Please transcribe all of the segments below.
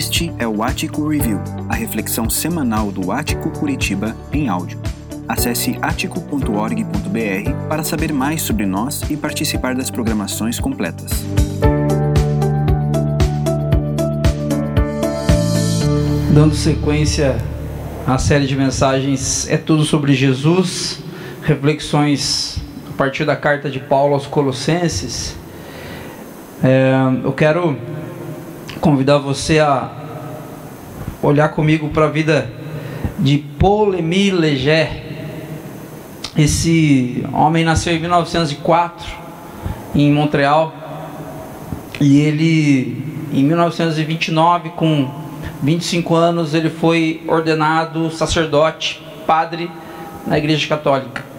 Este é o Ático Review, a reflexão semanal do Ático Curitiba em áudio. Acesse atico.org.br para saber mais sobre nós e participar das programações completas. Dando sequência à série de mensagens É Tudo sobre Jesus, reflexões a partir da carta de Paulo aos Colossenses. É, eu quero convidar você a olhar comigo para a vida de Émile Leger. Esse homem nasceu em 1904 em Montreal e ele em 1929 com 25 anos ele foi ordenado sacerdote, padre na Igreja Católica.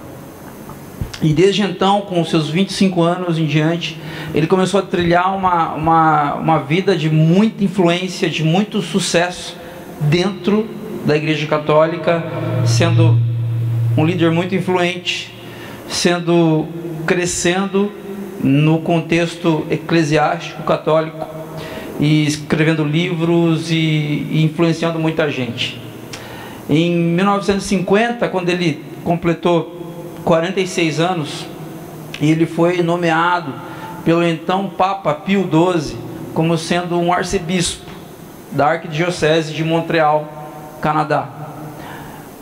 E desde então, com seus 25 anos em diante, ele começou a trilhar uma, uma, uma vida de muita influência, de muito sucesso dentro da Igreja Católica, sendo um líder muito influente, sendo crescendo no contexto eclesiástico católico e escrevendo livros e, e influenciando muita gente. Em 1950, quando ele completou 46 anos, ele foi nomeado pelo então Papa Pio XII como sendo um arcebispo da Arquidiocese de Montreal, Canadá.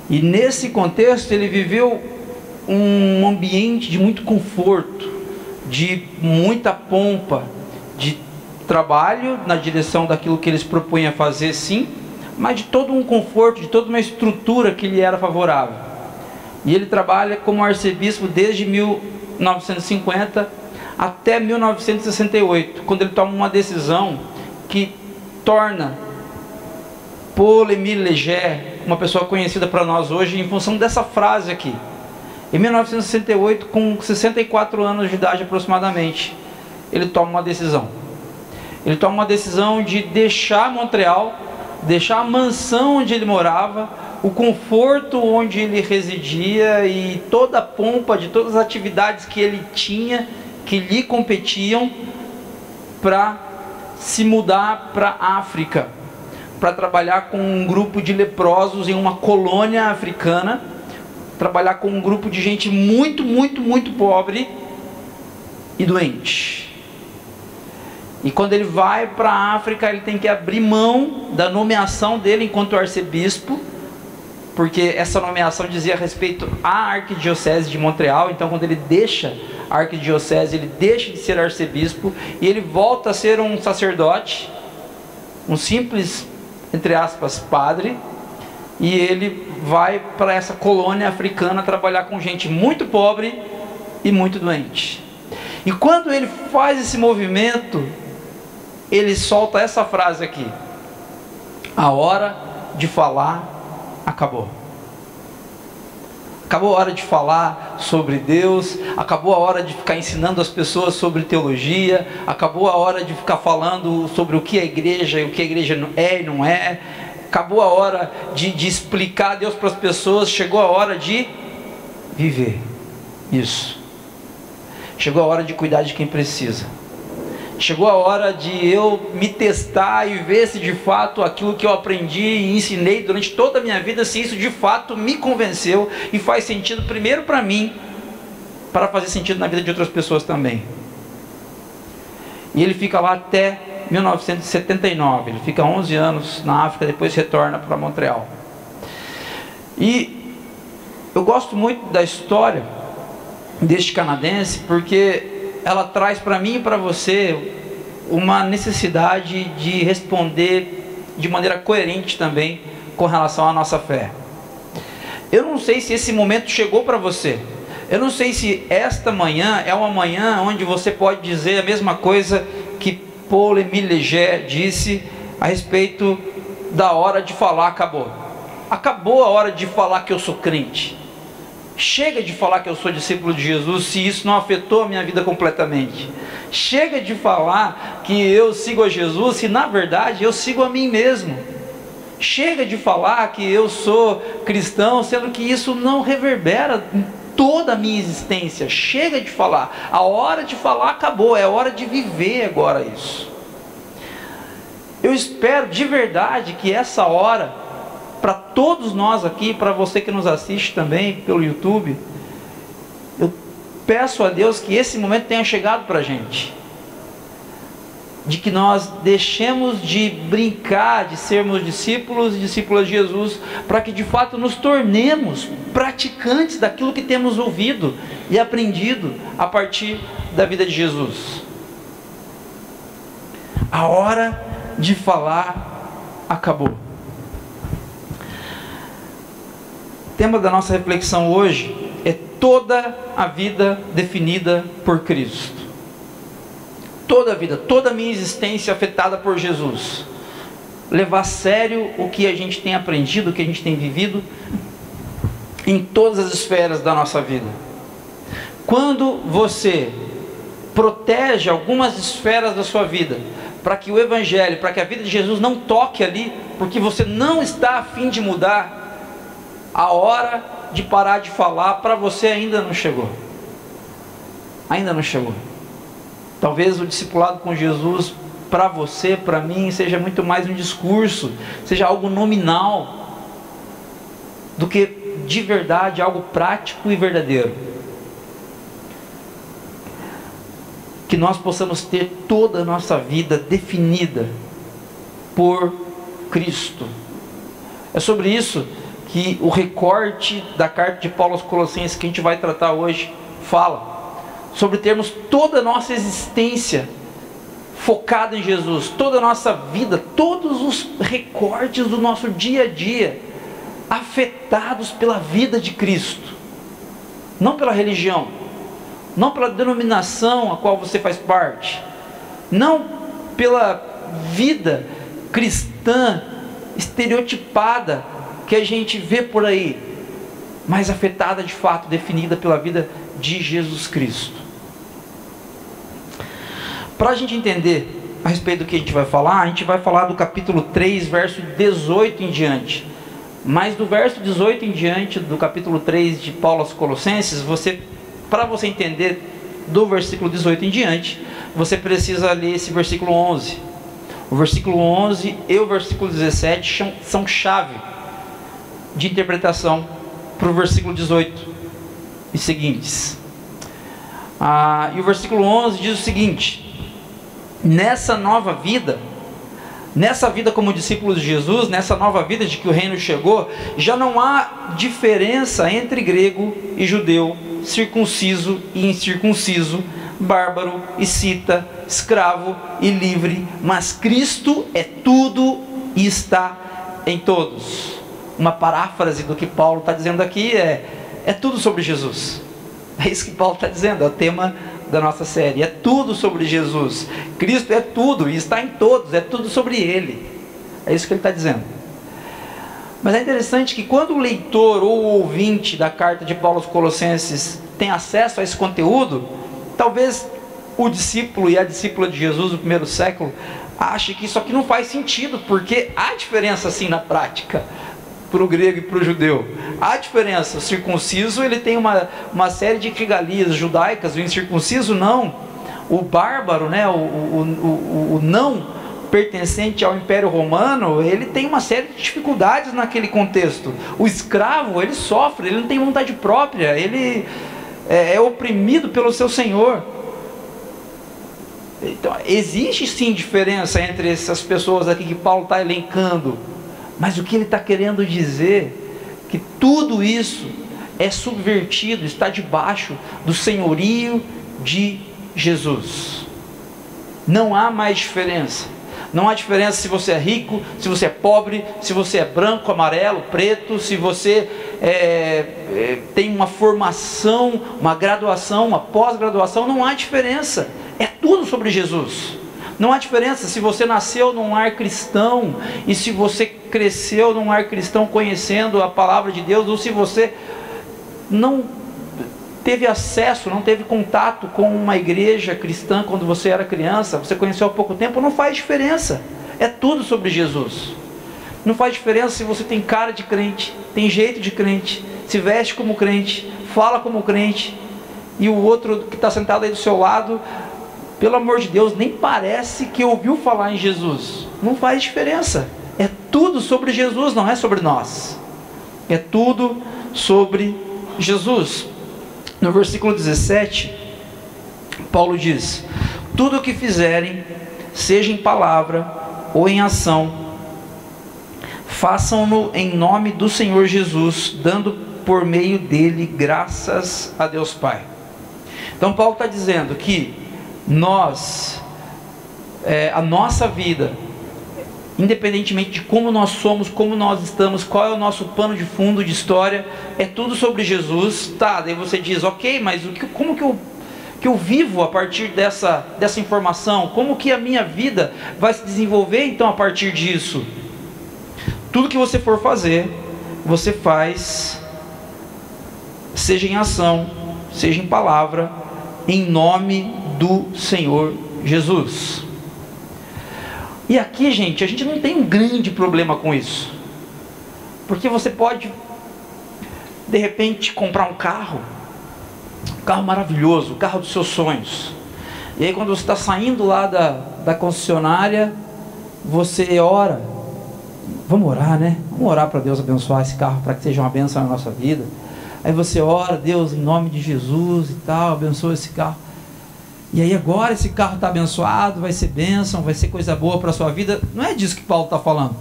E nesse contexto ele viveu um ambiente de muito conforto, de muita pompa, de trabalho na direção daquilo que eles propunham fazer, sim, mas de todo um conforto, de toda uma estrutura que lhe era favorável. E ele trabalha como arcebispo desde 1950 até 1968, quando ele toma uma decisão que torna Paul Émile Leger uma pessoa conhecida para nós hoje em função dessa frase aqui. Em 1968, com 64 anos de idade aproximadamente, ele toma uma decisão. Ele toma uma decisão de deixar Montreal, deixar a mansão onde ele morava, o conforto onde ele residia e toda a pompa de todas as atividades que ele tinha, que lhe competiam, para se mudar para a África, para trabalhar com um grupo de leprosos em uma colônia africana, trabalhar com um grupo de gente muito, muito, muito pobre e doente. E quando ele vai para a África, ele tem que abrir mão da nomeação dele enquanto arcebispo porque essa nomeação dizia respeito à arquidiocese de Montreal, então quando ele deixa a arquidiocese, ele deixa de ser arcebispo e ele volta a ser um sacerdote, um simples, entre aspas, padre, e ele vai para essa colônia africana trabalhar com gente muito pobre e muito doente. E quando ele faz esse movimento, ele solta essa frase aqui: A hora de falar acabou. Acabou a hora de falar sobre Deus, acabou a hora de ficar ensinando as pessoas sobre teologia, acabou a hora de ficar falando sobre o que é igreja e o que a igreja é e não é, acabou a hora de, de explicar Deus para as pessoas, chegou a hora de viver isso. Chegou a hora de cuidar de quem precisa. Chegou a hora de eu me testar e ver se de fato aquilo que eu aprendi e ensinei durante toda a minha vida, se isso de fato me convenceu e faz sentido primeiro para mim, para fazer sentido na vida de outras pessoas também. E ele fica lá até 1979, ele fica 11 anos na África, depois retorna para Montreal. E eu gosto muito da história deste canadense porque ela traz para mim e para você uma necessidade de responder de maneira coerente também com relação à nossa fé. Eu não sei se esse momento chegou para você. Eu não sei se esta manhã é uma manhã onde você pode dizer a mesma coisa que Paul Émile Leger disse a respeito da hora de falar acabou. Acabou a hora de falar que eu sou crente. Chega de falar que eu sou discípulo de Jesus se isso não afetou a minha vida completamente. Chega de falar que eu sigo a Jesus se na verdade eu sigo a mim mesmo. Chega de falar que eu sou cristão, sendo que isso não reverbera em toda a minha existência. Chega de falar. A hora de falar acabou, é hora de viver agora isso. Eu espero de verdade que essa hora, para todos nós aqui, para você que nos assiste também pelo YouTube, eu peço a Deus que esse momento tenha chegado para a gente de que nós deixemos de brincar de sermos discípulos e discípulas de Jesus, para que de fato nos tornemos praticantes daquilo que temos ouvido e aprendido a partir da vida de Jesus. A hora de falar acabou. O tema da nossa reflexão hoje é toda a vida definida por Cristo toda a vida, toda a minha existência afetada por Jesus. Levar a sério o que a gente tem aprendido, o que a gente tem vivido em todas as esferas da nossa vida. Quando você protege algumas esferas da sua vida, para que o Evangelho, para que a vida de Jesus não toque ali, porque você não está afim de mudar, a hora de parar de falar para você ainda não chegou. Ainda não chegou. Talvez o discipulado com Jesus para você, para mim, seja muito mais um discurso, seja algo nominal, do que de verdade algo prático e verdadeiro. Que nós possamos ter toda a nossa vida definida por Cristo. É sobre isso que o recorte da carta de Paulo aos Colossenses que a gente vai tratar hoje fala sobre termos toda a nossa existência focada em Jesus, toda a nossa vida, todos os recortes do nosso dia a dia afetados pela vida de Cristo, não pela religião, não pela denominação a qual você faz parte, não pela vida cristã estereotipada que a gente vê por aí, mas afetada de fato, definida pela vida de Jesus Cristo. Para a gente entender a respeito do que a gente vai falar, a gente vai falar do capítulo 3, verso 18 em diante. Mas do verso 18 em diante, do capítulo 3 de Paulo aos Colossenses, você, para você entender do versículo 18 em diante, você precisa ler esse versículo 11. O versículo 11 e o versículo 17 são chave de interpretação para o versículo 18 e seguintes. Ah, e o versículo 11 diz o seguinte: Nessa nova vida, nessa vida como discípulos de Jesus, nessa nova vida de que o reino chegou, já não há diferença entre grego e judeu, circunciso e incircunciso, bárbaro e cita, escravo e livre, mas Cristo é tudo e está em todos. Uma paráfrase do que Paulo está dizendo aqui é é tudo sobre Jesus. É isso que Paulo está dizendo, é o tema da nossa série. É tudo sobre Jesus. Cristo é tudo e está em todos, é tudo sobre Ele. É isso que ele está dizendo. Mas é interessante que quando o leitor ou o ouvinte da carta de Paulo aos Colossenses tem acesso a esse conteúdo, talvez o discípulo e a discípula de Jesus do primeiro século ache que isso aqui não faz sentido, porque há diferença assim na prática para o grego e para o judeu. Há diferença. O circunciso ele tem uma, uma série de regalias judaicas, o incircunciso não. O bárbaro, né, o, o, o, o não pertencente ao Império Romano, ele tem uma série de dificuldades naquele contexto. O escravo, ele sofre, ele não tem vontade própria, ele é, é oprimido pelo seu senhor. Então, existe sim diferença entre essas pessoas aqui que Paulo está elencando. Mas o que ele está querendo dizer que tudo isso é subvertido, está debaixo do senhorio de Jesus. Não há mais diferença. Não há diferença se você é rico, se você é pobre, se você é branco, amarelo, preto, se você é, é, tem uma formação, uma graduação, uma pós-graduação, não há diferença. É tudo sobre Jesus. Não há diferença se você nasceu num lar cristão e se você cresceu num lar cristão conhecendo a palavra de Deus ou se você não teve acesso, não teve contato com uma igreja cristã quando você era criança, você conheceu há pouco tempo, não faz diferença. É tudo sobre Jesus. Não faz diferença se você tem cara de crente, tem jeito de crente, se veste como crente, fala como crente, e o outro que está sentado aí do seu lado pelo amor de Deus, nem parece que ouviu falar em Jesus. não faz diferença. É tudo sobre Jesus, não é sobre nós. É tudo sobre Jesus. No versículo 17, Paulo diz: Tudo o que fizerem, seja em palavra ou em ação, façam-no em nome do Senhor Jesus, dando por meio dele graças a Deus Pai. Então, Paulo está dizendo que nós, é, a nossa vida, independentemente de como nós somos, como nós estamos, qual é o nosso pano de fundo de história, é tudo sobre Jesus. Tá, daí você diz, ok, mas o que, como que eu, que eu vivo a partir dessa, dessa informação? Como que a minha vida vai se desenvolver então a partir disso? Tudo que você for fazer, você faz, seja em ação, seja em palavra, em nome do Senhor Jesus. E aqui, gente, a gente não tem um grande problema com isso. Porque você pode, de repente, comprar um carro, um carro maravilhoso, o carro dos seus sonhos. E aí, quando você está saindo lá da, da concessionária, você ora. Vamos orar, né? Vamos orar para Deus abençoar esse carro, para que seja uma bênção na nossa vida. Aí você ora, Deus, em nome de Jesus e tal, abençoa esse carro. E aí agora esse carro está abençoado, vai ser bênção, vai ser coisa boa para a sua vida. Não é disso que Paulo está falando.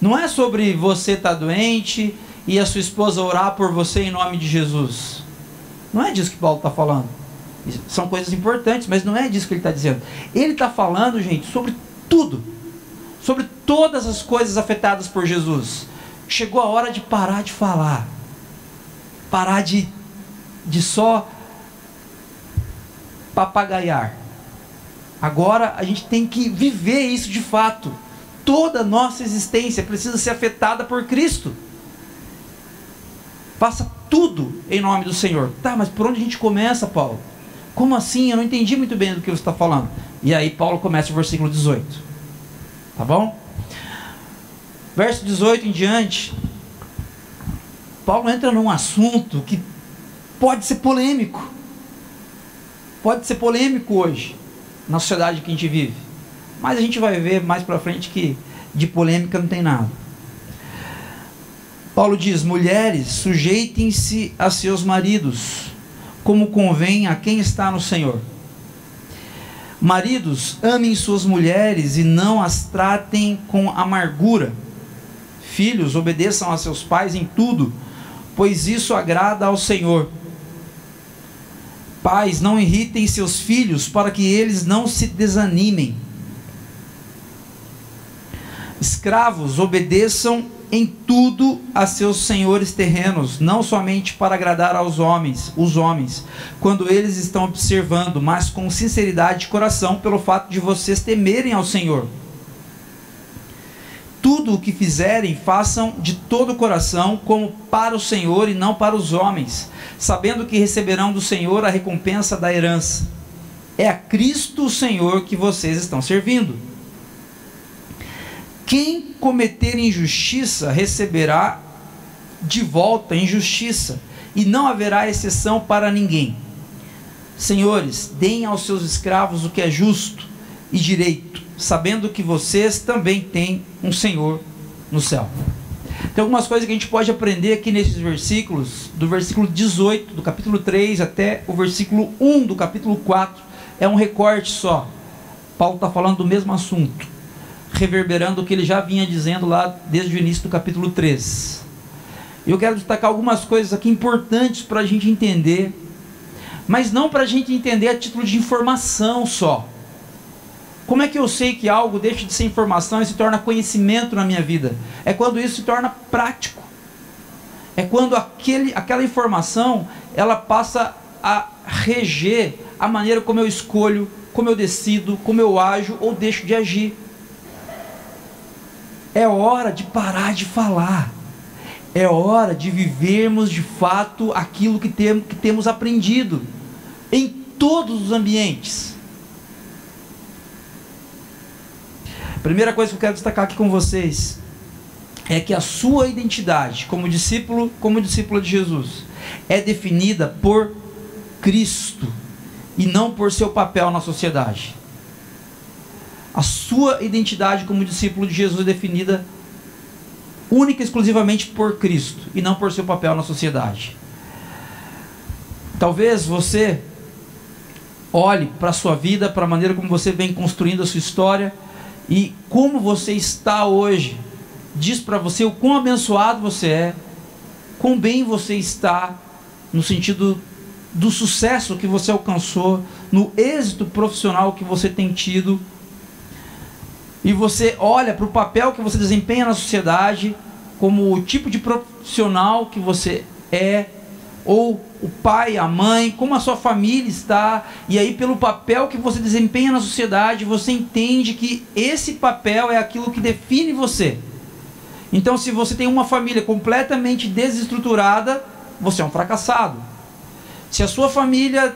Não é sobre você estar tá doente e a sua esposa orar por você em nome de Jesus. Não é disso que Paulo está falando. São coisas importantes, mas não é disso que ele está dizendo. Ele está falando, gente, sobre tudo. Sobre todas as coisas afetadas por Jesus. Chegou a hora de parar de falar. Parar de, de só papagaiar. Agora a gente tem que viver isso de fato. Toda a nossa existência precisa ser afetada por Cristo. Faça tudo em nome do Senhor. Tá, mas por onde a gente começa, Paulo? Como assim? Eu não entendi muito bem do que você está falando. E aí Paulo começa o versículo 18. Tá bom? Verso 18 em diante, Paulo entra num assunto que pode ser polêmico pode ser polêmico hoje, na sociedade que a gente vive. Mas a gente vai ver mais para frente que de polêmica não tem nada. Paulo diz: mulheres, sujeitem-se a seus maridos, como convém a quem está no Senhor. Maridos, amem suas mulheres e não as tratem com amargura. Filhos, obedeçam a seus pais em tudo, pois isso agrada ao Senhor. Pais, não irritem seus filhos para que eles não se desanimem. Escravos, obedeçam em tudo a seus senhores terrenos, não somente para agradar aos homens, os homens, quando eles estão observando, mas com sinceridade de coração, pelo fato de vocês temerem ao Senhor tudo o que fizerem, façam de todo o coração, como para o Senhor e não para os homens, sabendo que receberão do Senhor a recompensa da herança. É a Cristo o Senhor que vocês estão servindo. Quem cometer injustiça receberá de volta injustiça, e não haverá exceção para ninguém. Senhores, deem aos seus escravos o que é justo e direito sabendo que vocês também têm um Senhor no céu. Tem algumas coisas que a gente pode aprender aqui nesses versículos, do versículo 18 do capítulo 3 até o versículo 1 do capítulo 4. É um recorte só. Paulo está falando do mesmo assunto, reverberando o que ele já vinha dizendo lá desde o início do capítulo 3. Eu quero destacar algumas coisas aqui importantes para a gente entender, mas não para a gente entender a título de informação só. Como é que eu sei que algo deixa de ser informação e se torna conhecimento na minha vida? É quando isso se torna prático. É quando aquele, aquela informação ela passa a reger a maneira como eu escolho, como eu decido, como eu ajo ou deixo de agir. É hora de parar de falar. É hora de vivermos de fato aquilo que, tem, que temos aprendido em todos os ambientes Primeira coisa que eu quero destacar aqui com vocês é que a sua identidade como discípulo, como discípula de Jesus, é definida por Cristo e não por seu papel na sociedade. A, sua identidade como discípulo de Jesus é definida única e exclusivamente por Cristo e não por seu papel na sociedade. Talvez você olhe para a sua vida, para a maneira como você vem construindo a sua história e como você está hoje. Diz para você o quão abençoado você é, quão bem você está, no sentido do sucesso que você alcançou, no êxito profissional que você tem tido. E você olha para o papel que você desempenha na sociedade, como o tipo de profissional que você é, ou o pai, a mãe, como a sua família está, e aí pelo papel que você desempenha na sociedade, você entende que esse papel é aquilo que define você. Então, se você tem uma família completamente desestruturada, você é um fracassado. Se a sua família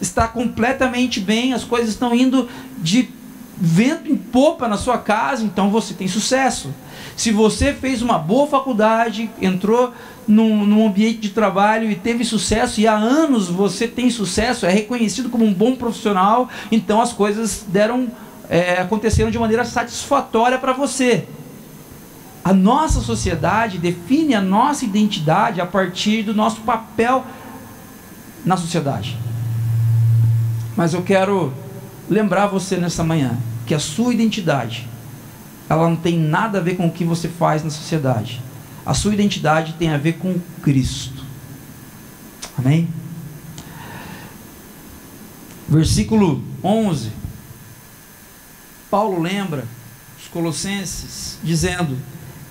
está completamente bem, as coisas estão indo de vento em popa na sua casa, então você tem sucesso. Se você fez uma boa faculdade, entrou num, num, ambiente de trabalho e teve sucesso, e há anos você tem sucesso, é reconhecido como um bom profissional, então as coisas deram, é, aconteceram de maneira satisfatória para você. A nossa sociedade define a nossa identidade a partir do nosso papel na sociedade. Mas eu quero lembrar você nessa manhã que a sua identidade ela não tem nada a ver com o que você faz na sociedade. A sua identidade tem a ver com Cristo. Amém? Versículo 11. Paulo lembra os Colossenses dizendo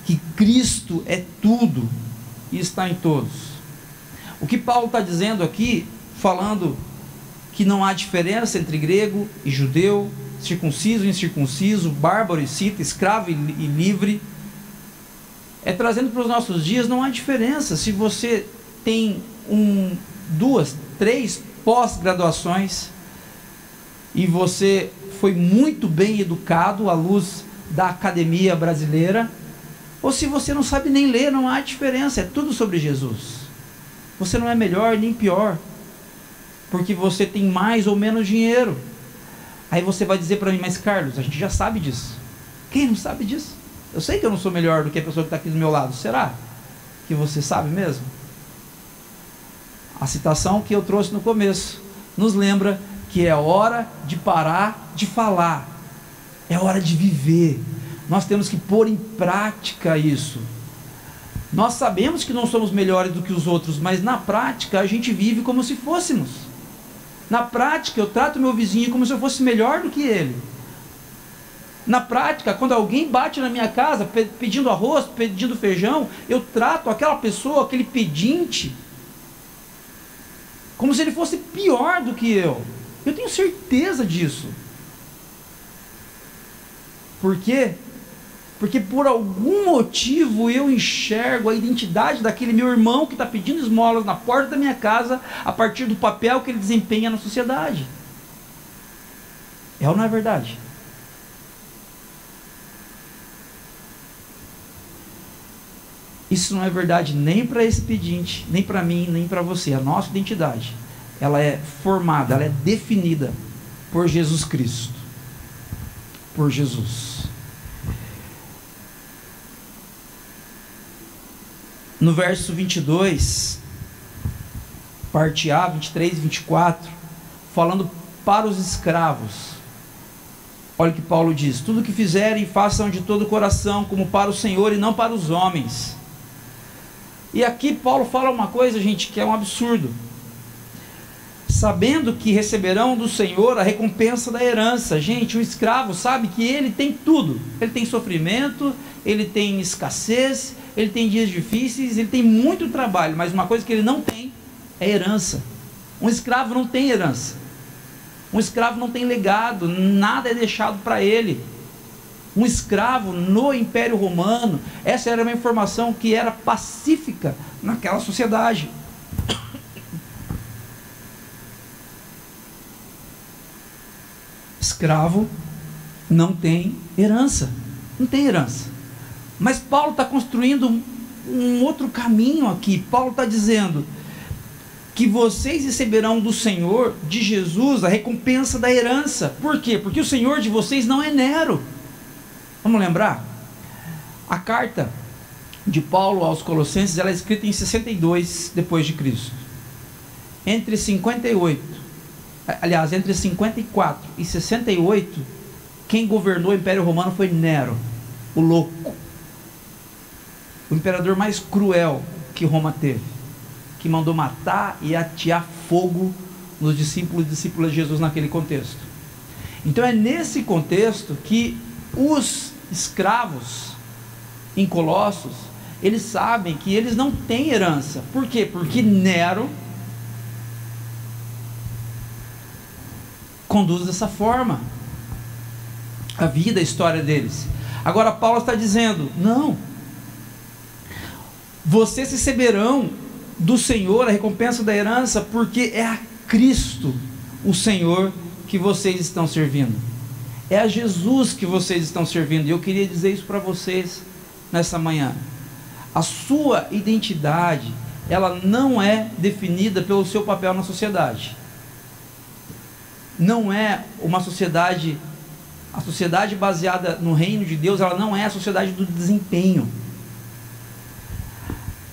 que Cristo é tudo e está em todos. O que Paulo está dizendo aqui, falando que não há diferença entre grego e judeu, circunciso e incircunciso, bárbaro e cita, escravo e, livre, é trazendo para os nossos dias, não há diferença se você tem um, duas, três pós-graduações e você foi muito bem educado à luz da academia brasileira, ou se você não sabe nem ler, não há diferença, é tudo sobre Jesus. Você não é melhor nem pior, porque você tem mais ou menos dinheiro. Aí você vai dizer para mim, mas Carlos, a gente já sabe disso. Quem não sabe disso? Eu sei que eu não sou melhor do que a pessoa que está aqui do meu lado. Será que você sabe mesmo? A citação que eu trouxe no começo nos lembra que é hora de parar de falar, é hora de viver. Nós temos que pôr em prática isso. Nós sabemos que não somos melhores do que os outros, mas na prática a gente vive como se fôssemos. Na prática, eu trato meu vizinho como se eu fosse melhor do que ele. Na prática, quando alguém bate na minha casa pedindo arroz, pedindo feijão, eu trato aquela pessoa, aquele pedinte, como se ele fosse pior do que eu. Eu tenho certeza disso. Por quê? Porque por algum motivo eu enxergo a identidade daquele meu irmão que está pedindo esmolas na porta da minha casa a partir do papel que ele desempenha na sociedade. É ou não é verdade? Isso não é verdade nem para esse pedinte, nem para mim, nem para você. A nossa identidade, ela é formada, ela é definida por Jesus Cristo. Por Jesus. no verso 22, parte A, 23 e 24, falando para os escravos. Olha o que Paulo diz: Tudo que fizerem, façam de todo o coração, como para o Senhor e não para os homens. E aqui Paulo fala uma coisa, gente, que é um absurdo. Sabendo que receberão do Senhor a recompensa da herança. Gente, o escravo sabe que ele tem tudo. Ele tem sofrimento, ele tem escassez, ele tem dias difíceis, ele tem muito trabalho, mas uma coisa que ele não tem é herança. Um escravo não tem herança. Um escravo não tem legado, nada é deixado para ele. Um escravo no Império Romano, essa era uma informação que era pacífica naquela sociedade. Escravo não tem herança. Não tem herança. Mas Paulo está construindo um, outro caminho aqui. Paulo está dizendo: que vocês receberão do Senhor, de Jesus, a recompensa da herança. Por quê? Porque o Senhor de vocês não é Nero. Vamos lembrar? A carta de Paulo aos Colossenses ela é escrita em 62 depois de Cristo. Entre 58, aliás, entre 54 e 68, quem governou o Império Romano foi Nero, o louco. O imperador mais cruel que Roma teve que mandou matar e atear fogo nos discípulos e discípulas de Jesus naquele contexto. Então é nesse contexto que os escravos em Colossos, eles sabem que eles não têm herança. Por quê? Porque Nero conduz dessa forma a vida, a história deles. Agora Paulo está dizendo: não, vocês receberão do Senhor, a recompensa da herança, porque é a Cristo, o Senhor, que vocês estão servindo. É a Jesus que vocês estão servindo. E eu queria dizer isso para vocês nessa manhã. A sua identidade, ela não é definida pelo seu papel na sociedade. Não é uma sociedade a sociedade baseada no reino de Deus, ela não é a sociedade do desempenho.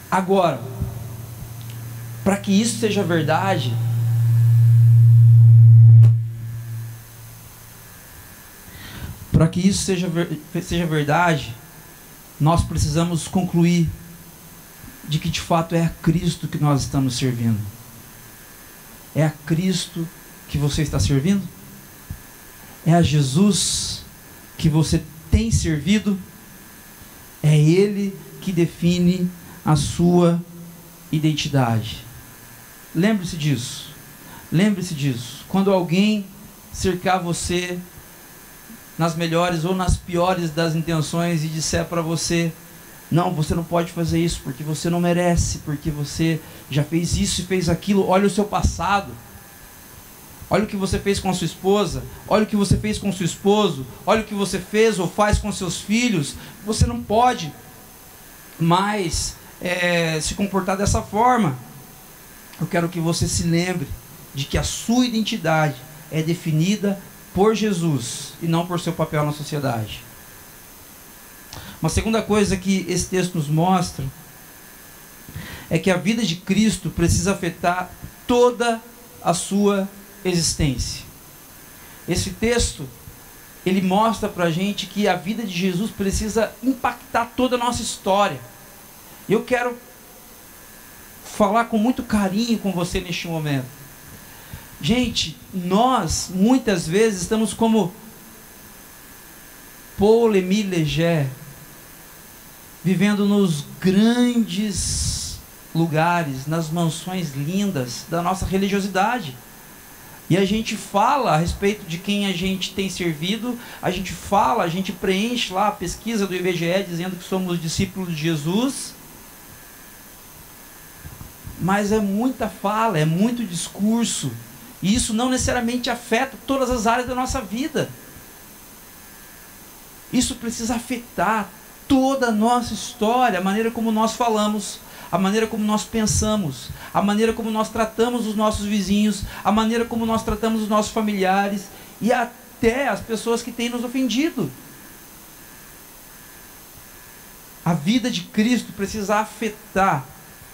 Agora, para que isso seja verdade, para que isso seja, seja verdade, nós precisamos concluir de que de fato é a Cristo que nós estamos servindo. É a Cristo que você está servindo? É a Jesus que você tem servido? É Ele que define a sua identidade. Lembre-se disso. Lembre-se disso. Quando alguém cercar você nas melhores ou nas piores das intenções e disser para você: não, você não pode fazer isso porque você não merece, porque você já fez isso e fez aquilo. Olha o seu passado. Olha o que você fez com a sua esposa. Olha o que você fez com o seu esposo. Olha o que você fez ou faz com seus filhos. Você não pode mais é, se comportar dessa forma eu quero que você se lembre de que a sua identidade é definida por Jesus e não por seu papel na sociedade. Uma segunda coisa que esse texto nos mostra é que a vida de Cristo precisa afetar toda a sua existência. Esse texto ele mostra para gente que a vida de Jesus precisa impactar toda a nossa história. Eu quero falar com muito carinho com você neste momento. Gente, nós muitas vezes estamos como Paul Émile Leger, vivendo nos grandes lugares, nas mansões lindas da nossa religiosidade. E a gente fala a respeito de quem a gente tem servido, a gente fala, a gente preenche lá a pesquisa do IBGE dizendo que somos discípulos de Jesus, mas é muita fala, é muito discurso. E isso não necessariamente afeta todas as áreas da nossa vida. Isso precisa afetar toda a nossa história, a maneira como nós falamos, a maneira como nós pensamos, a maneira como nós tratamos os nossos vizinhos, a maneira como nós tratamos os nossos familiares e até as pessoas que têm nos ofendido. A vida de Cristo precisa afetar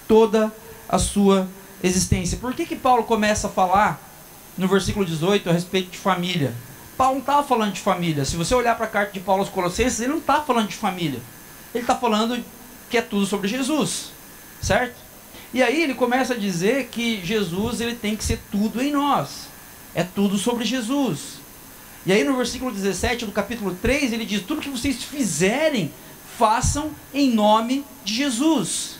toda a sua existência. Por que, que Paulo começa a falar no versículo 18 a respeito de família? Paulo não estava falando de família. Se você olhar para a carta de Paulo aos Colossenses, ele não está falando de família. Ele está falando que é tudo sobre Jesus, certo? E aí ele começa a dizer que Jesus ele tem que ser tudo em nós. É tudo sobre Jesus. E aí no versículo 17 do capítulo 3 ele diz: Tudo que vocês fizerem, façam em nome de Jesus.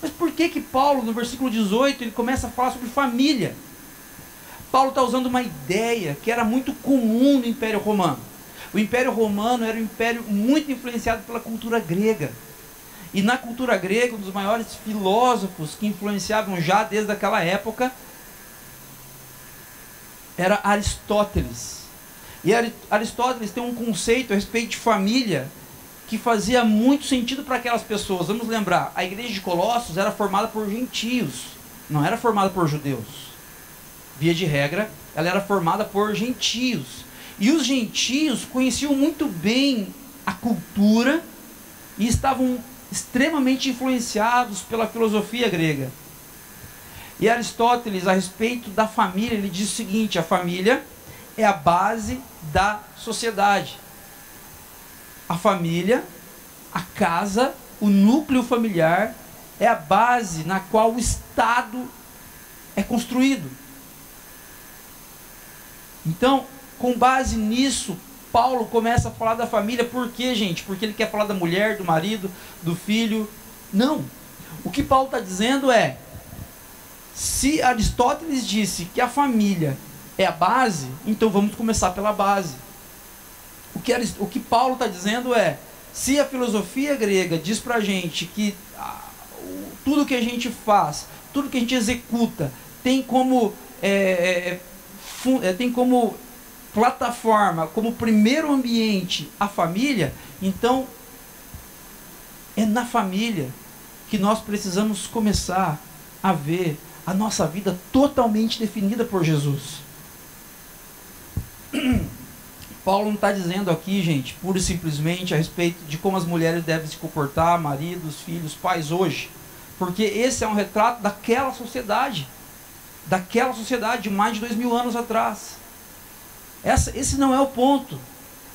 Mas por que que Paulo, no versículo 18, ele começa a falar sobre família? Paulo está usando uma ideia que era muito comum no Império Romano. O Império Romano era um império muito influenciado pela cultura grega. E na cultura grega, um dos maiores filósofos que influenciavam já desde aquela época era Aristóteles. E Aristóteles tem um conceito a respeito de família que fazia muito sentido para aquelas pessoas. Vamos lembrar, a igreja de Colossos era formada por gentios. não era formada por judeus. Via de regra, ela era formada por gentios. E os gentios conheciam muito bem a cultura e estavam extremamente influenciados pela filosofia grega. E Aristóteles, a respeito da família, ele diz o seguinte: a família é a base da sociedade. A família, a casa, o núcleo familiar é a base na qual o Estado é construído. Então, com base nisso, Paulo começa a falar da família, por quê, gente? Porque ele quer falar da mulher, do marido, do filho. Não. O que Paulo está dizendo é: se Aristóteles disse que a família é a base, então vamos começar pela base. O que, o que Paulo está dizendo é: se a filosofia grega diz para a gente que tudo que a gente faz, tudo que a gente executa, tem como, é, é, é, tem como plataforma, como primeiro ambiente a família, então é na família que nós precisamos começar a ver a nossa vida totalmente definida por Jesus. Paulo não está dizendo aqui, gente, pura e simplesmente a respeito de como as mulheres devem se comportar, maridos, filhos, pais hoje. Porque esse é um retrato daquela sociedade. Daquela sociedade de mais de dois mil anos atrás. Essa, esse não é o ponto.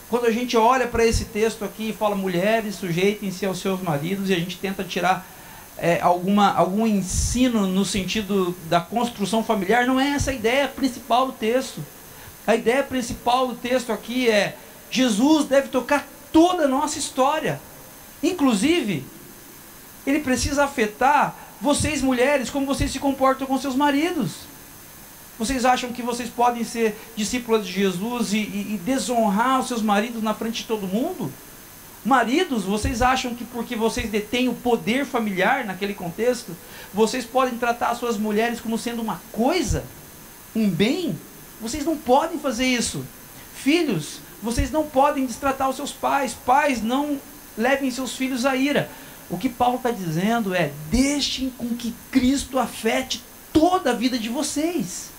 Quando a gente olha para esse texto aqui e fala mulheres sujeitem-se aos seus maridos e a gente tenta tirar é, alguma, algum ensino no sentido da construção familiar, não é essa a ideia principal do texto. A ideia principal do texto aqui é: Jesus deve tocar toda a nossa história. Inclusive, ele precisa afetar vocês mulheres, como vocês se comportam com seus maridos. Vocês acham que vocês podem ser discípulas de Jesus e, e, e desonrar os seus maridos na frente de todo mundo? Maridos, vocês acham que porque vocês detêm o poder familiar naquele contexto, vocês podem tratar as suas mulheres como sendo uma coisa, um bem? Vocês não podem fazer isso. Filhos, vocês não podem destratar os seus pais. Pais, não levem seus filhos à ira. O que Paulo está dizendo é: deixem com que Cristo afete toda a vida de vocês.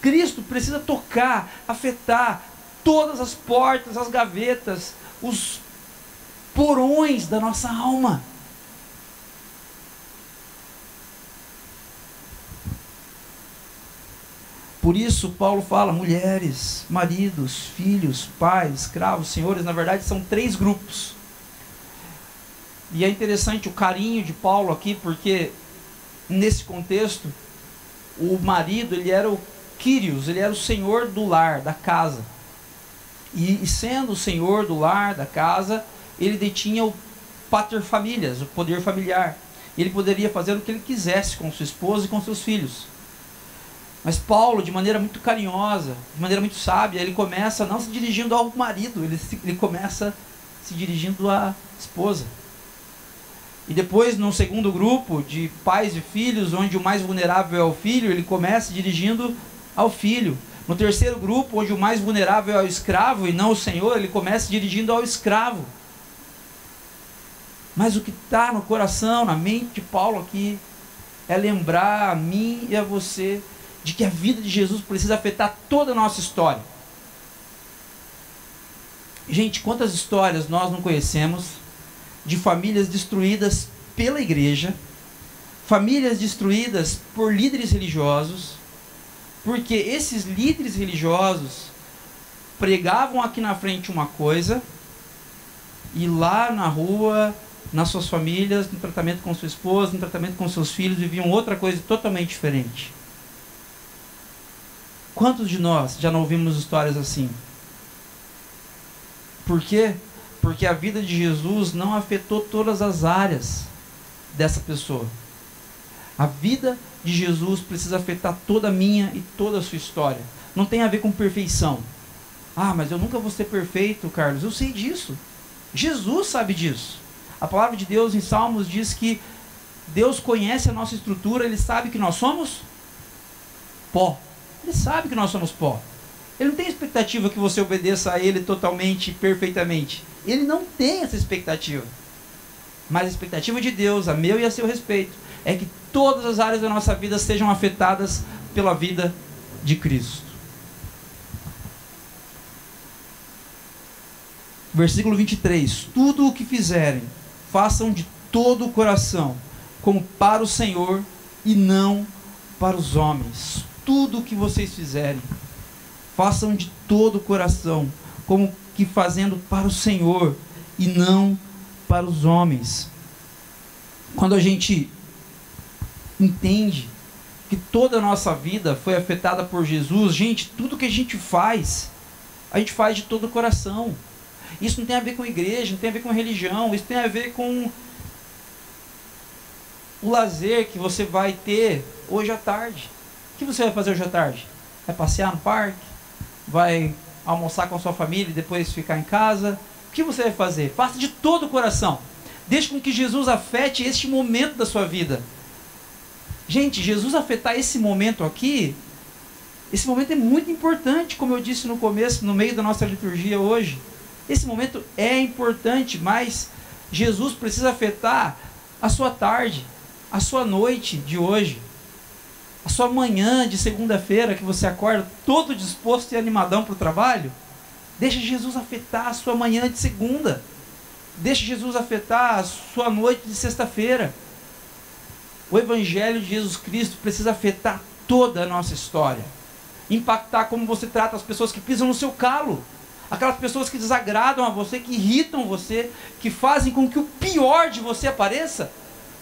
Cristo precisa tocar, afetar todas as portas, as gavetas, os porões da nossa alma. Por isso, Paulo fala: mulheres, maridos, filhos, pais, escravos, senhores, na verdade são três grupos. E é interessante o carinho de Paulo aqui, porque nesse contexto, o marido ele era o Quírios, ele era o senhor do lar, da casa. E, e sendo o senhor do lar, da casa, ele detinha o pater famílias, o poder familiar. Ele poderia fazer o que ele quisesse com sua esposa e com seus filhos. Mas Paulo, de maneira muito carinhosa, de maneira muito sábia, ele começa não se dirigindo ao marido, ele, se, ele começa se dirigindo à esposa. E depois, no segundo grupo de pais e filhos, onde o mais vulnerável é o filho, ele começa dirigindo ao filho. No terceiro grupo, onde o mais vulnerável é o escravo e não o senhor, ele começa dirigindo ao escravo. Mas o que está no coração, na mente de Paulo aqui, é lembrar a mim e a você de que a vida de Jesus precisa afetar toda a nossa história. Gente, quantas histórias nós não conhecemos de famílias destruídas pela igreja, famílias destruídas por líderes religiosos, porque esses líderes religiosos pregavam aqui na frente uma coisa e lá na rua, nas suas famílias, no tratamento com sua esposa, no tratamento com seus filhos, viviam outra coisa totalmente diferente. Quantos de nós já não ouvimos histórias assim? Por quê? Porque a vida de Jesus não afetou todas as áreas dessa pessoa. A vida de Jesus precisa afetar toda a minha e toda a sua história. Não tem a ver com perfeição. Ah, mas eu nunca vou ser perfeito, Carlos. Eu sei disso. Jesus sabe disso. A palavra de Deus em Salmos diz que Deus conhece a nossa estrutura, Ele sabe que nós somos pó. Ele sabe que nós somos pó. Ele não tem expectativa que você obedeça a Ele totalmente, perfeitamente. Ele não tem essa expectativa. Mas a expectativa de Deus, a meu e a seu respeito, é que todas as áreas da nossa vida sejam afetadas pela vida de Cristo. Versículo 23: Tudo o que fizerem, façam de todo o coração, como para o Senhor e não para os homens. Tudo o que vocês fizerem, façam de todo o coração, como que fazendo para o Senhor e não para os homens. Quando a gente entende que toda a nossa vida foi afetada por Jesus, gente, tudo que a gente faz, a gente faz de todo o coração. Isso não tem a ver com igreja, não tem a ver com religião, isso tem a ver com o lazer que você vai ter hoje à tarde. O que você vai fazer hoje à tarde? Vai passear no parque? Vai almoçar com a sua família e depois ficar em casa? O que você vai fazer? Faça de todo o coração. Deixe com que Jesus afete este momento da sua vida. Gente, Jesus afetar esse momento aqui, esse momento é muito importante, como eu disse no começo, no meio da nossa liturgia hoje. Esse momento é importante, mas Jesus precisa afetar a sua tarde, a sua noite de hoje, a sua manhã de segunda-feira que você acorda todo disposto e animadão para o trabalho. Deixa Jesus afetar a sua manhã de segunda. Deixa Jesus afetar a sua noite de sexta-feira. O Evangelho de Jesus Cristo precisa afetar toda a nossa história. Impactar como você trata as pessoas que pisam no seu calo. Aquelas pessoas que desagradam a você, que irritam você, que fazem com que o pior de você apareça.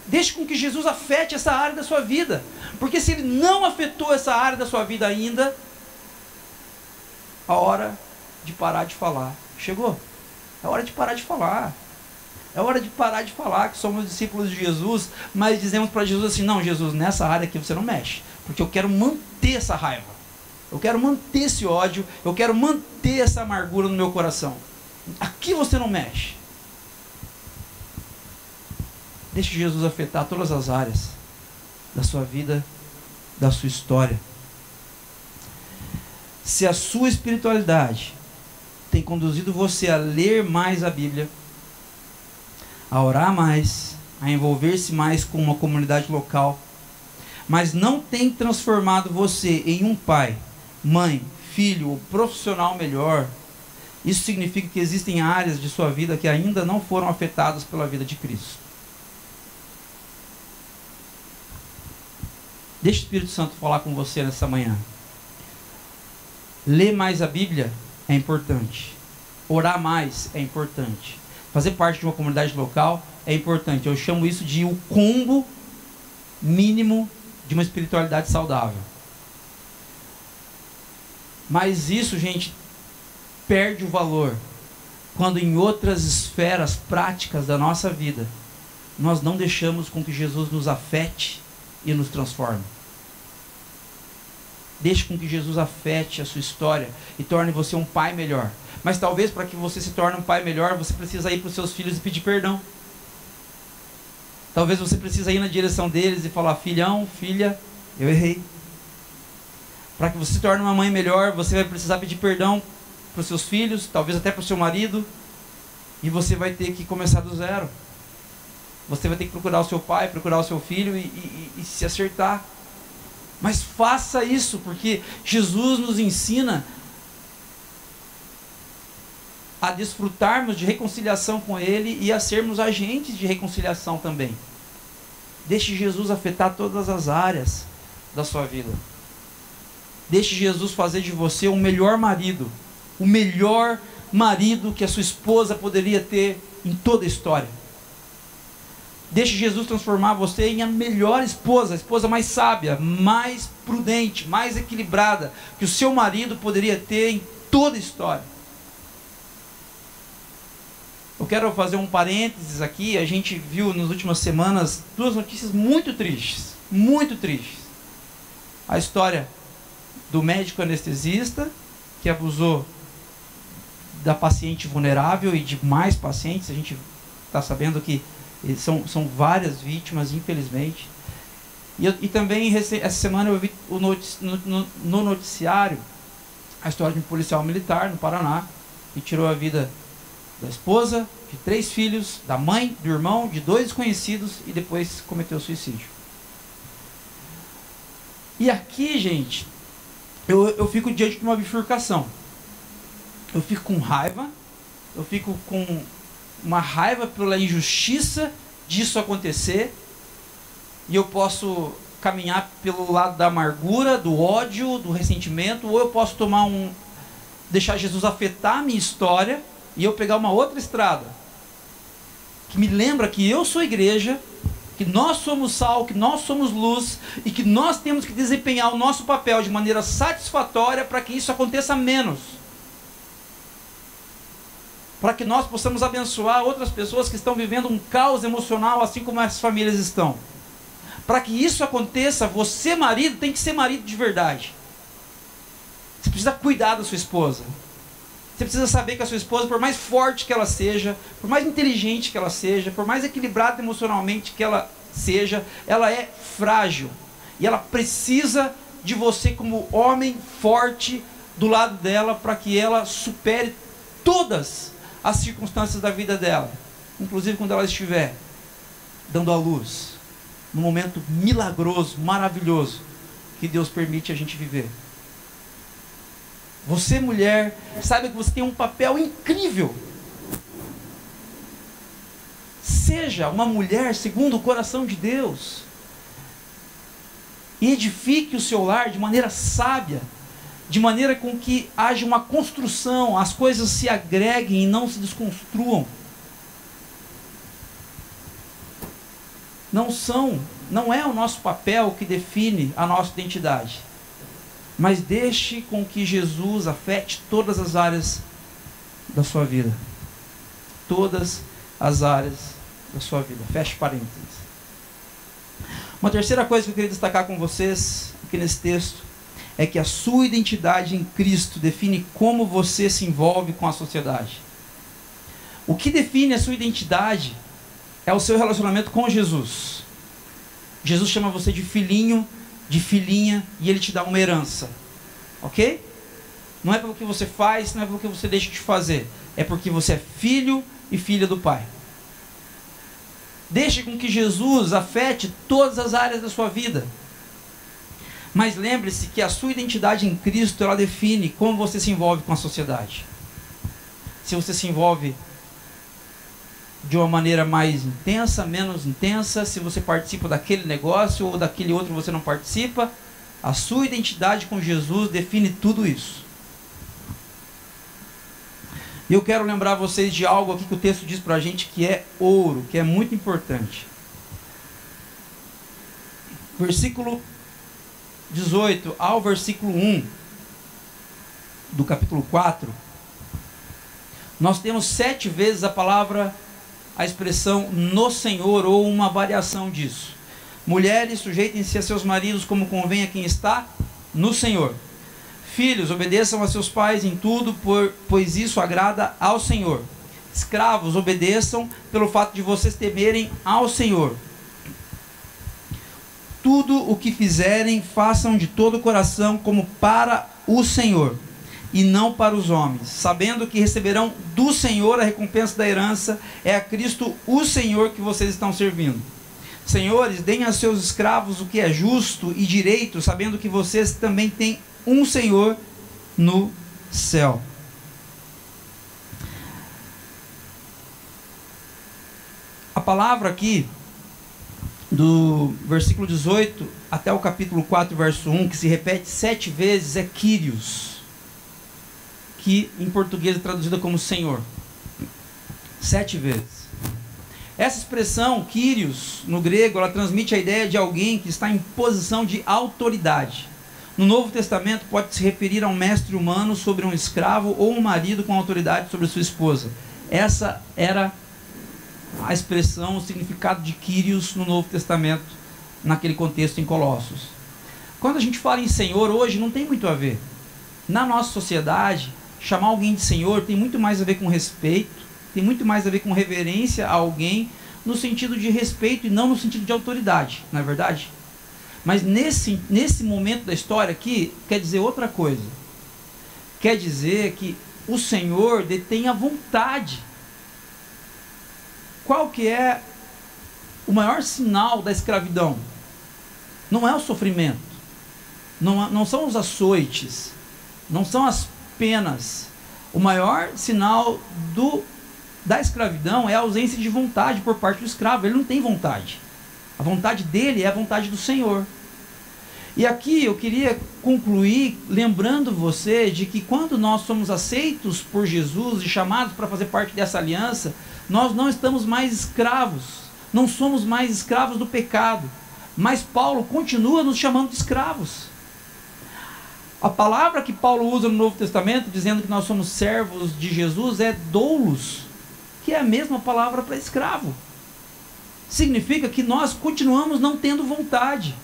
Deixe com que Jesus afete essa área da sua vida. Porque se ele não afetou essa área da sua vida ainda, a hora de parar de falar chegou. É hora de parar de falar. É hora de parar de falar que somos discípulos de Jesus, mas dizemos para Jesus assim: não, Jesus, nessa área aqui você não mexe, porque eu quero manter essa raiva, eu quero manter esse ódio, eu quero manter essa amargura no meu coração. Aqui você não mexe. Deixe Jesus afetar todas as áreas da sua vida, da sua história. Se a sua espiritualidade tem conduzido você a ler mais a Bíblia, a orar mais, a envolver-se mais com uma comunidade local, mas não tem transformado você em um pai, mãe, filho ou profissional melhor, isso significa que existem áreas de sua vida que ainda não foram afetadas pela vida de Cristo. Deixa o Espírito Santo falar com você nessa manhã. Ler mais a Bíblia é importante. Orar mais é importante fazer parte de uma comunidade local é importante. Eu chamo isso de o combo mínimo de uma espiritualidade saudável. Mas isso, gente, perde o valor quando em outras esferas práticas da nossa vida nós não deixamos com que Jesus nos afete e nos transforme. Deixe com que Jesus afete a sua história e torne você um pai melhor. Mas talvez para que você se torne um pai melhor, você precisa ir para os seus filhos e pedir perdão. Talvez você precise ir na direção deles e falar: filhão, filha, eu errei. Para que você se torne uma mãe melhor, você vai precisar pedir perdão para os seus filhos, talvez até para o seu marido, e você vai ter que começar do zero. Você vai ter que procurar o seu pai, procurar o seu filho e, e, e se acertar. Mas faça isso, porque Jesus nos ensina a desfrutarmos de reconciliação com Ele e a sermos agentes de reconciliação também. Deixe Jesus afetar todas as áreas da sua vida. Deixe Jesus fazer de você o melhor marido, o melhor marido que a sua esposa poderia ter em toda a história. Deixe Jesus transformar você em a melhor esposa, a esposa mais sábia, mais prudente, mais equilibrada que o seu marido poderia ter em toda a história. Eu quero fazer um parênteses aqui. A gente viu nas últimas semanas duas notícias muito tristes, muito tristes. A história do médico anestesista que abusou da paciente vulnerável e de mais pacientes. A gente está sabendo que são, são várias vítimas, infelizmente. E, e também, essa semana, eu vi o notici, no, no, noticiário a história de um policial militar no Paraná que tirou a vida da esposa, de três filhos, da mãe, do irmão, de dois desconhecidos e depois cometeu suicídio. E aqui, gente, eu, eu fico diante de uma bifurcação. Eu fico com raiva, eu fico com uma raiva pela injustiça disso acontecer, e eu posso caminhar pelo lado da amargura, do ódio, do ressentimento, ou eu posso tomar um deixar Jesus afetar a minha história e eu pegar uma outra estrada que me lembra que eu sou igreja, que nós somos sal, que nós somos luz e que nós temos que desempenhar o nosso papel de maneira satisfatória para que isso aconteça menos. Para que nós possamos abençoar outras pessoas que estão vivendo um caos emocional, assim como as famílias estão. Para que isso aconteça, você, marido, tem que ser marido de verdade. Você precisa cuidar da sua esposa. Você precisa saber que a sua esposa, por mais forte que ela seja, por mais inteligente que ela seja, por mais equilibrada emocionalmente que ela seja, ela é frágil. E ela precisa de você como homem forte do lado dela para que ela supere todas as circunstâncias da vida dela, inclusive quando ela estiver dando a luz no momento milagroso, maravilhoso que Deus permite a gente viver. Você, mulher, sabe que você tem um papel incrível. Seja uma mulher segundo o coração de Deus. E edifique o seu lar de maneira sábia, de maneira com que haja uma construção, as coisas se agreguem e não se desconstruam. não são, não é o nosso papel que define a nossa identidade. Mas deixe com que Jesus afete todas as áreas da sua vida. Todas as áreas da sua vida. Feche parênteses. Uma terceira coisa que eu queria destacar com vocês aqui nesse texto é que a sua identidade em Cristo define como você se envolve com a sociedade. O que define a sua identidade é o seu relacionamento com Jesus. Jesus chama você de filhinho, de filhinha, e ele te dá uma herança. Ok? Não é pelo que você faz, não é pelo que você deixa de fazer. É porque você é filho e filha do Pai. Deixe com que Jesus afete todas as áreas da sua vida. Mas lembre-se que a sua identidade em Cristo ela define como você se envolve com a sociedade. Se você se envolve de uma maneira mais intensa, menos intensa, se você participa daquele negócio ou daquele outro você não participa, a sua identidade com Jesus define tudo isso. E eu quero lembrar vocês de algo aqui que o texto diz para a gente que é ouro, que é muito importante. Versículo 18 ao versículo 1 do capítulo 4, nós temos sete vezes a palavra a expressão no Senhor ou uma variação disso. Mulheres, sujeitem-se a seus maridos como convém a quem está no Senhor. Filhos, obedeçam a seus pais em tudo, por, pois isso agrada ao Senhor. Escravos, obedeçam pelo fato de vocês temerem ao Senhor. Tudo o que fizerem, façam de todo o coração como para o Senhor e não para os homens, sabendo que receberão do Senhor a recompensa da herança, é a Cristo o Senhor que vocês estão servindo. Senhores, deem a seus escravos o que é justo e direito, sabendo que vocês também têm um Senhor no céu. A palavra aqui, do versículo 18 até o capítulo 4, verso 1, que se repete sete vezes, é Quírios que em português é traduzida como Senhor. Sete vezes. Essa expressão, Kyrios, no grego, ela transmite a ideia de alguém que está em posição de autoridade. No Novo Testamento, pode se referir a um mestre humano sobre um escravo ou um marido com autoridade sobre sua esposa. Essa era a expressão, o significado de Kyrios no Novo Testamento, naquele contexto em Colossos. Quando a gente fala em Senhor hoje, não tem muito a ver. Na nossa sociedade, chamar alguém de Senhor tem muito mais a ver com respeito, tem muito mais a ver com reverência a alguém, no sentido de respeito e não no sentido de autoridade, não é verdade? Mas nesse, nesse momento da história aqui, quer dizer outra coisa. Quer dizer que o Senhor detém a vontade. Qual que é o maior sinal da escravidão? Não é o sofrimento. não, não são os açoites, não são as penas. O maior sinal do, da escravidão é a ausência de vontade por parte do escravo. Ele não tem vontade. A vontade dele é a vontade do Senhor. E aqui eu queria concluir lembrando você de que quando nós somos aceitos por Jesus e chamados para fazer parte dessa aliança, nós não estamos mais escravos, não somos mais escravos do pecado. Mas Paulo continua nos chamando de escravos. A palavra que Paulo usa no Novo Testamento, dizendo que nós somos servos de Jesus, é doulos, que é a mesma palavra para escravo. Significa que nós continuamos não tendo vontade.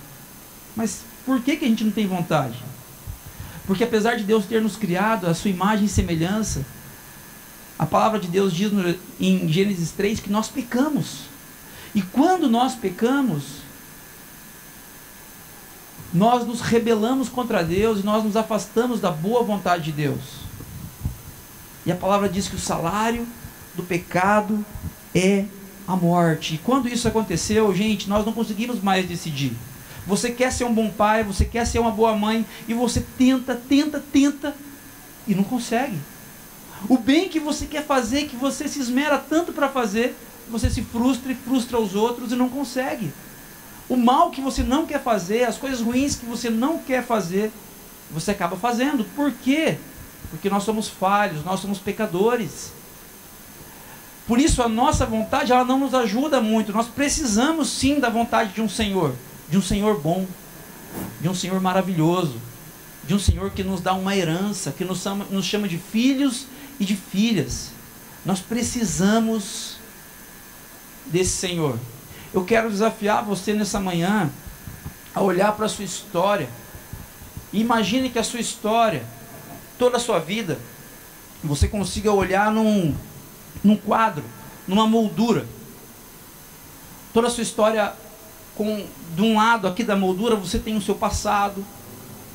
Mas por que, que a gente não tem vontade? Porque apesar de Deus ter nos criado a sua imagem e semelhança, a palavra de Deus diz no, em Gênesis 3 que nós pecamos. E quando nós pecamos, nós nos rebelamos contra Deus e nós nos afastamos da boa vontade de Deus. E a palavra diz que o salário do pecado é a morte. E quando isso aconteceu, gente, nós não conseguimos mais decidir. Você quer ser um bom pai, você quer ser uma boa mãe, e você tenta, tenta, tenta, e não consegue. O bem que você quer fazer, que você se esmera tanto para fazer, você se frustra e frustra os outros e não consegue. O mal que você não quer fazer, as coisas ruins que você não quer fazer, você acaba fazendo. Por quê? Porque nós somos falhos, nós somos pecadores. Por isso a nossa vontade ela não nos ajuda muito. Nós precisamos sim da vontade de um Senhor, de um Senhor bom, de um Senhor maravilhoso, de um Senhor que nos dá uma herança, que nos chama, nos chama de filhos e de filhas. Nós precisamos desse Senhor. Eu quero desafiar você nessa manhã a olhar para a sua história. imagine que a sua história, toda a sua vida, você consiga olhar num, num quadro, numa moldura. Toda a sua história, com, de um lado aqui da moldura, você tem o seu passado,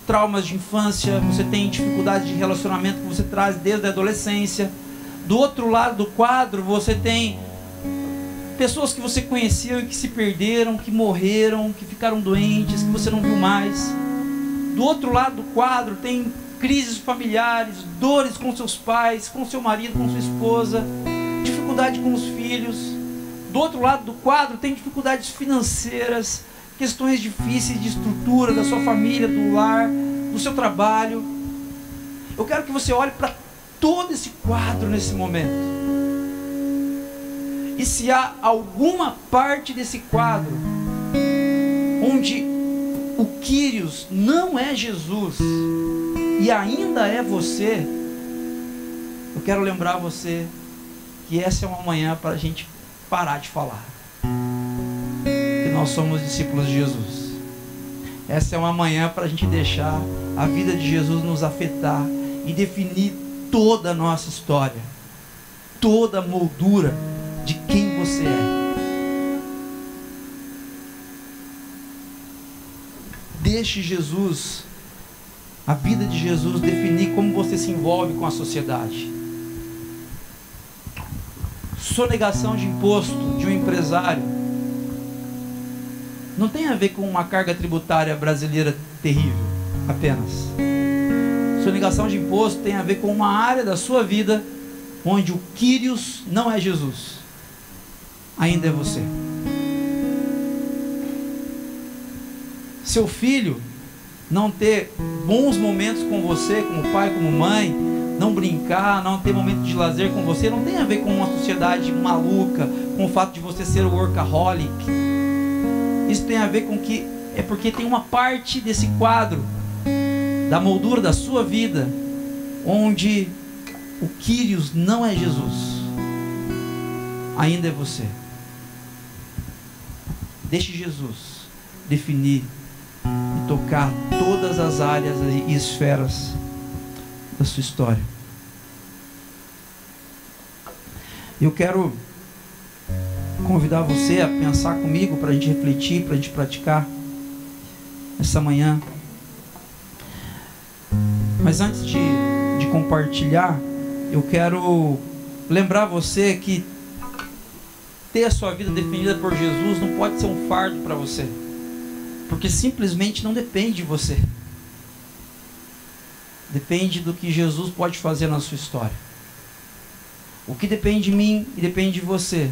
traumas de infância, você tem dificuldade de relacionamento que você traz desde a adolescência. Do outro lado do quadro, você tem Pessoas que você conheceu e que se perderam, que morreram, que ficaram doentes, que você não viu mais. Do outro lado do quadro tem crises familiares, dores com seus pais, com seu marido, com sua esposa, dificuldade com os filhos. Do outro lado do quadro tem dificuldades financeiras, questões difíceis de estrutura da sua família, do lar, do seu trabalho. Eu quero que você olhe para todo esse quadro nesse momento. E se há alguma parte desse quadro onde o Quírios não é Jesus e ainda é você, eu quero lembrar você que essa é uma manhã para a gente parar de falar. Nós somos discípulos de Jesus. Essa é uma manhã para a gente deixar a vida de Jesus nos afetar e definir toda a nossa história, toda a moldura de quem você é. Deixe Jesus, a vida de Jesus, definir como você se envolve com a sociedade. Sonegação de imposto de um empresário não tem a ver com uma carga tributária brasileira terrível, apenas. Sonegação de imposto tem a ver com uma área da sua vida onde o Quírios não é Jesus ainda é você. Seu filho não ter bons momentos com você, como pai, como mãe, não brincar, não ter momento de lazer com você, não tem a ver com uma sociedade maluca, com o fato de você ser workaholic. Isso tem a ver com que é porque tem uma parte desse quadro da moldura da sua vida onde o Quírios não é Jesus, ainda é você. Deixe Jesus definir e tocar todas as áreas e esferas da sua história. Eu quero convidar você a pensar comigo para a gente refletir, para a gente praticar essa manhã. Mas antes de, de compartilhar, eu quero lembrar você que ter a sua vida definida por Jesus não pode ser um fardo para você, porque simplesmente não depende de você. depende do que Jesus pode fazer na sua história. O que depende de mim e depende de você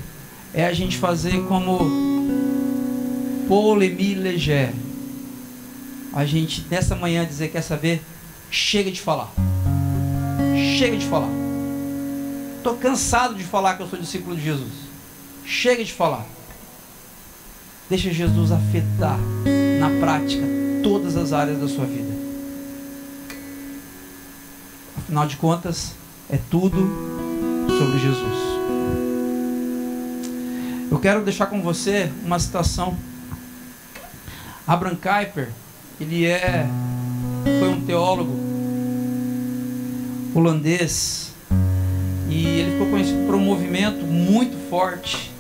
é a gente fazer como Paul Emile Leger. A gente nessa manhã dizer, quer saber? Chega de falar. Chega de falar. Estou cansado de falar que eu sou discípulo de Jesus. Chega de falar. Deixa Jesus afetar na prática todas as áreas da sua vida. Afinal de contas, é tudo sobre Jesus. Eu quero deixar com você uma citação. Abraham Kuyper, ele é foi um teólogo holandês e ele ficou conhecido por um movimento muito forte,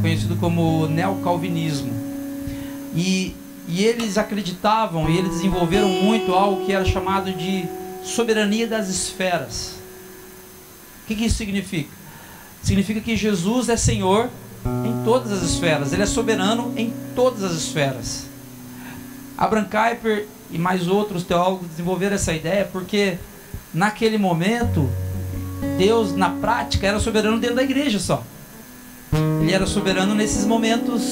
conhecido como neocalvinismo. E, e eles acreditavam e eles desenvolveram muito algo que era chamado de soberania das esferas. O que, que isso significa? Significa que Jesus é Senhor em todas as esferas, Ele é soberano em todas as esferas. Abraham Kuyper e mais outros teólogos desenvolveram essa ideia porque naquele momento Deus na prática era soberano dentro da igreja só. Ele era soberano nesses momentos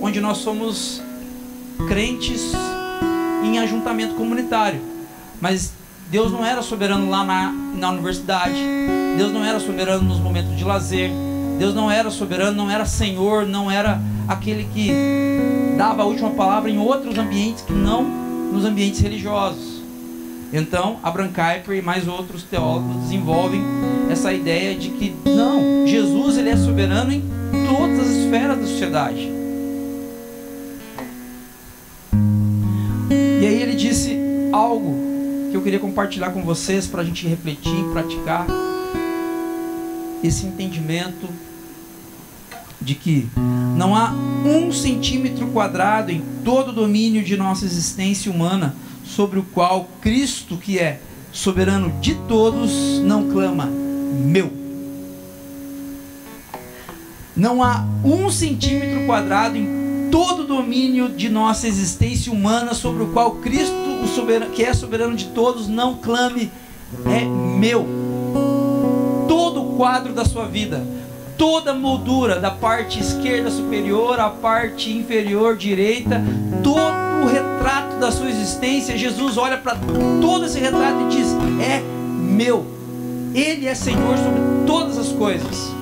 onde nós somos crentes em ajuntamento comunitário. Mas Deus não era soberano lá na, na universidade. Deus não era soberano nos momentos de lazer. Deus não era soberano, não era Senhor, não era aquele que dava a última palavra em outros ambientes que não nos ambientes religiosos. Então, Abraham Kuyper e mais outros teólogos desenvolvem essa ideia de que não, Jesus ele é soberano em todas as esferas da sociedade. E aí ele disse algo que eu queria compartilhar com vocês para a gente refletir, praticar esse entendimento de que não há um centímetro quadrado em todo o domínio de nossa existência humana sobre o qual Cristo, que é soberano de todos, não clama meu. Não há um centímetro quadrado em todo o domínio de nossa existência humana sobre o qual Cristo, o soberano, que é soberano de todos, não clame é meu. Todo o quadro da sua vida, toda a moldura da parte esquerda superior à parte inferior direita, todo o retrato da sua existência, Jesus olha para todo esse retrato e diz: é meu. Ele é Senhor sobre todas as coisas.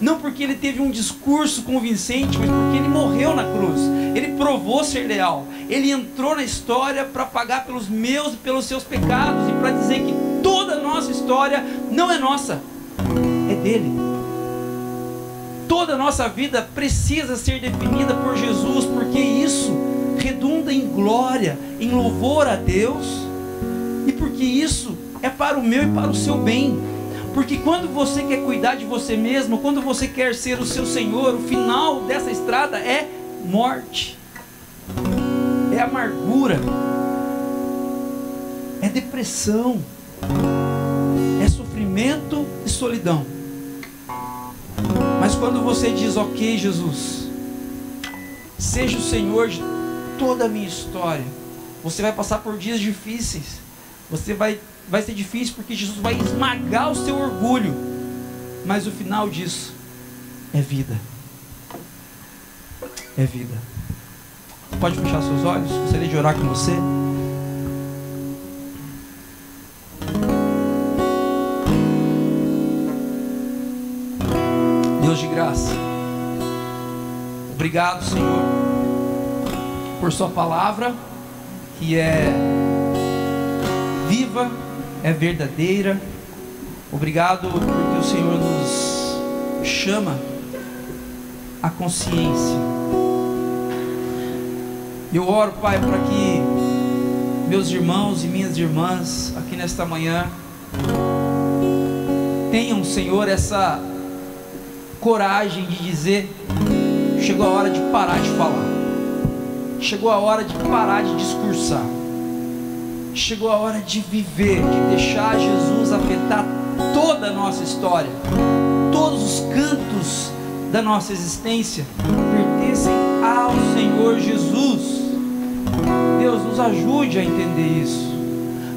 Não porque ele teve um discurso convincente, mas porque ele morreu na cruz. Ele provou ser leal. Ele entrou na história para pagar pelos meus e pelos seus pecados e para dizer que toda a nossa história não é nossa, é dele. Toda a nossa vida precisa ser definida por Jesus, porque isso redunda em glória, em louvor a Deus, e porque isso é para o meu e para o seu bem. Porque quando você quer cuidar de você mesmo, quando você quer ser o seu Senhor, o final dessa estrada é morte, é amargura, é depressão, é sofrimento e solidão. Mas quando você diz, ok, Jesus, seja o Senhor de toda a minha história, você vai passar por dias difíceis, você vai vai ser difícil porque Jesus vai esmagar o seu orgulho. Mas o final disso é vida. É vida. Pode fechar seus olhos? Gostaria de orar com você. Graça. Obrigado, Senhor, por Sua palavra, que é viva é verdadeira. Obrigado porque o Senhor nos chama à consciência. Eu oro, Pai, para que meus irmãos e minhas irmãs aqui nesta manhã tenham, Senhor, essa coragem de dizer: chegou a hora de parar de falar, chegou a hora de parar de discursar chegou a hora de viver, de deixar Jesus afetar toda a nossa história. Todos os cantos da nossa existência pertencem ao Senhor Jesus. Deus nos ajude a entender isso.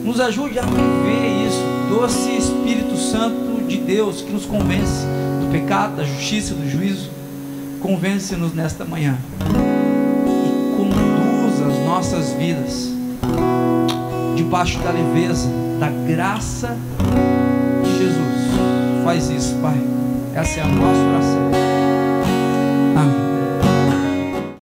Nos ajude a viver isso. Doce Espírito Santo de Deus que nos convence pecado, da justiça, do juízo. Convence-nos nesta manhã e conduz as nossas vidas debaixo da leveza, da graça de Jesus. Faz isso, Pai. Essa é a nossa oração. Amém.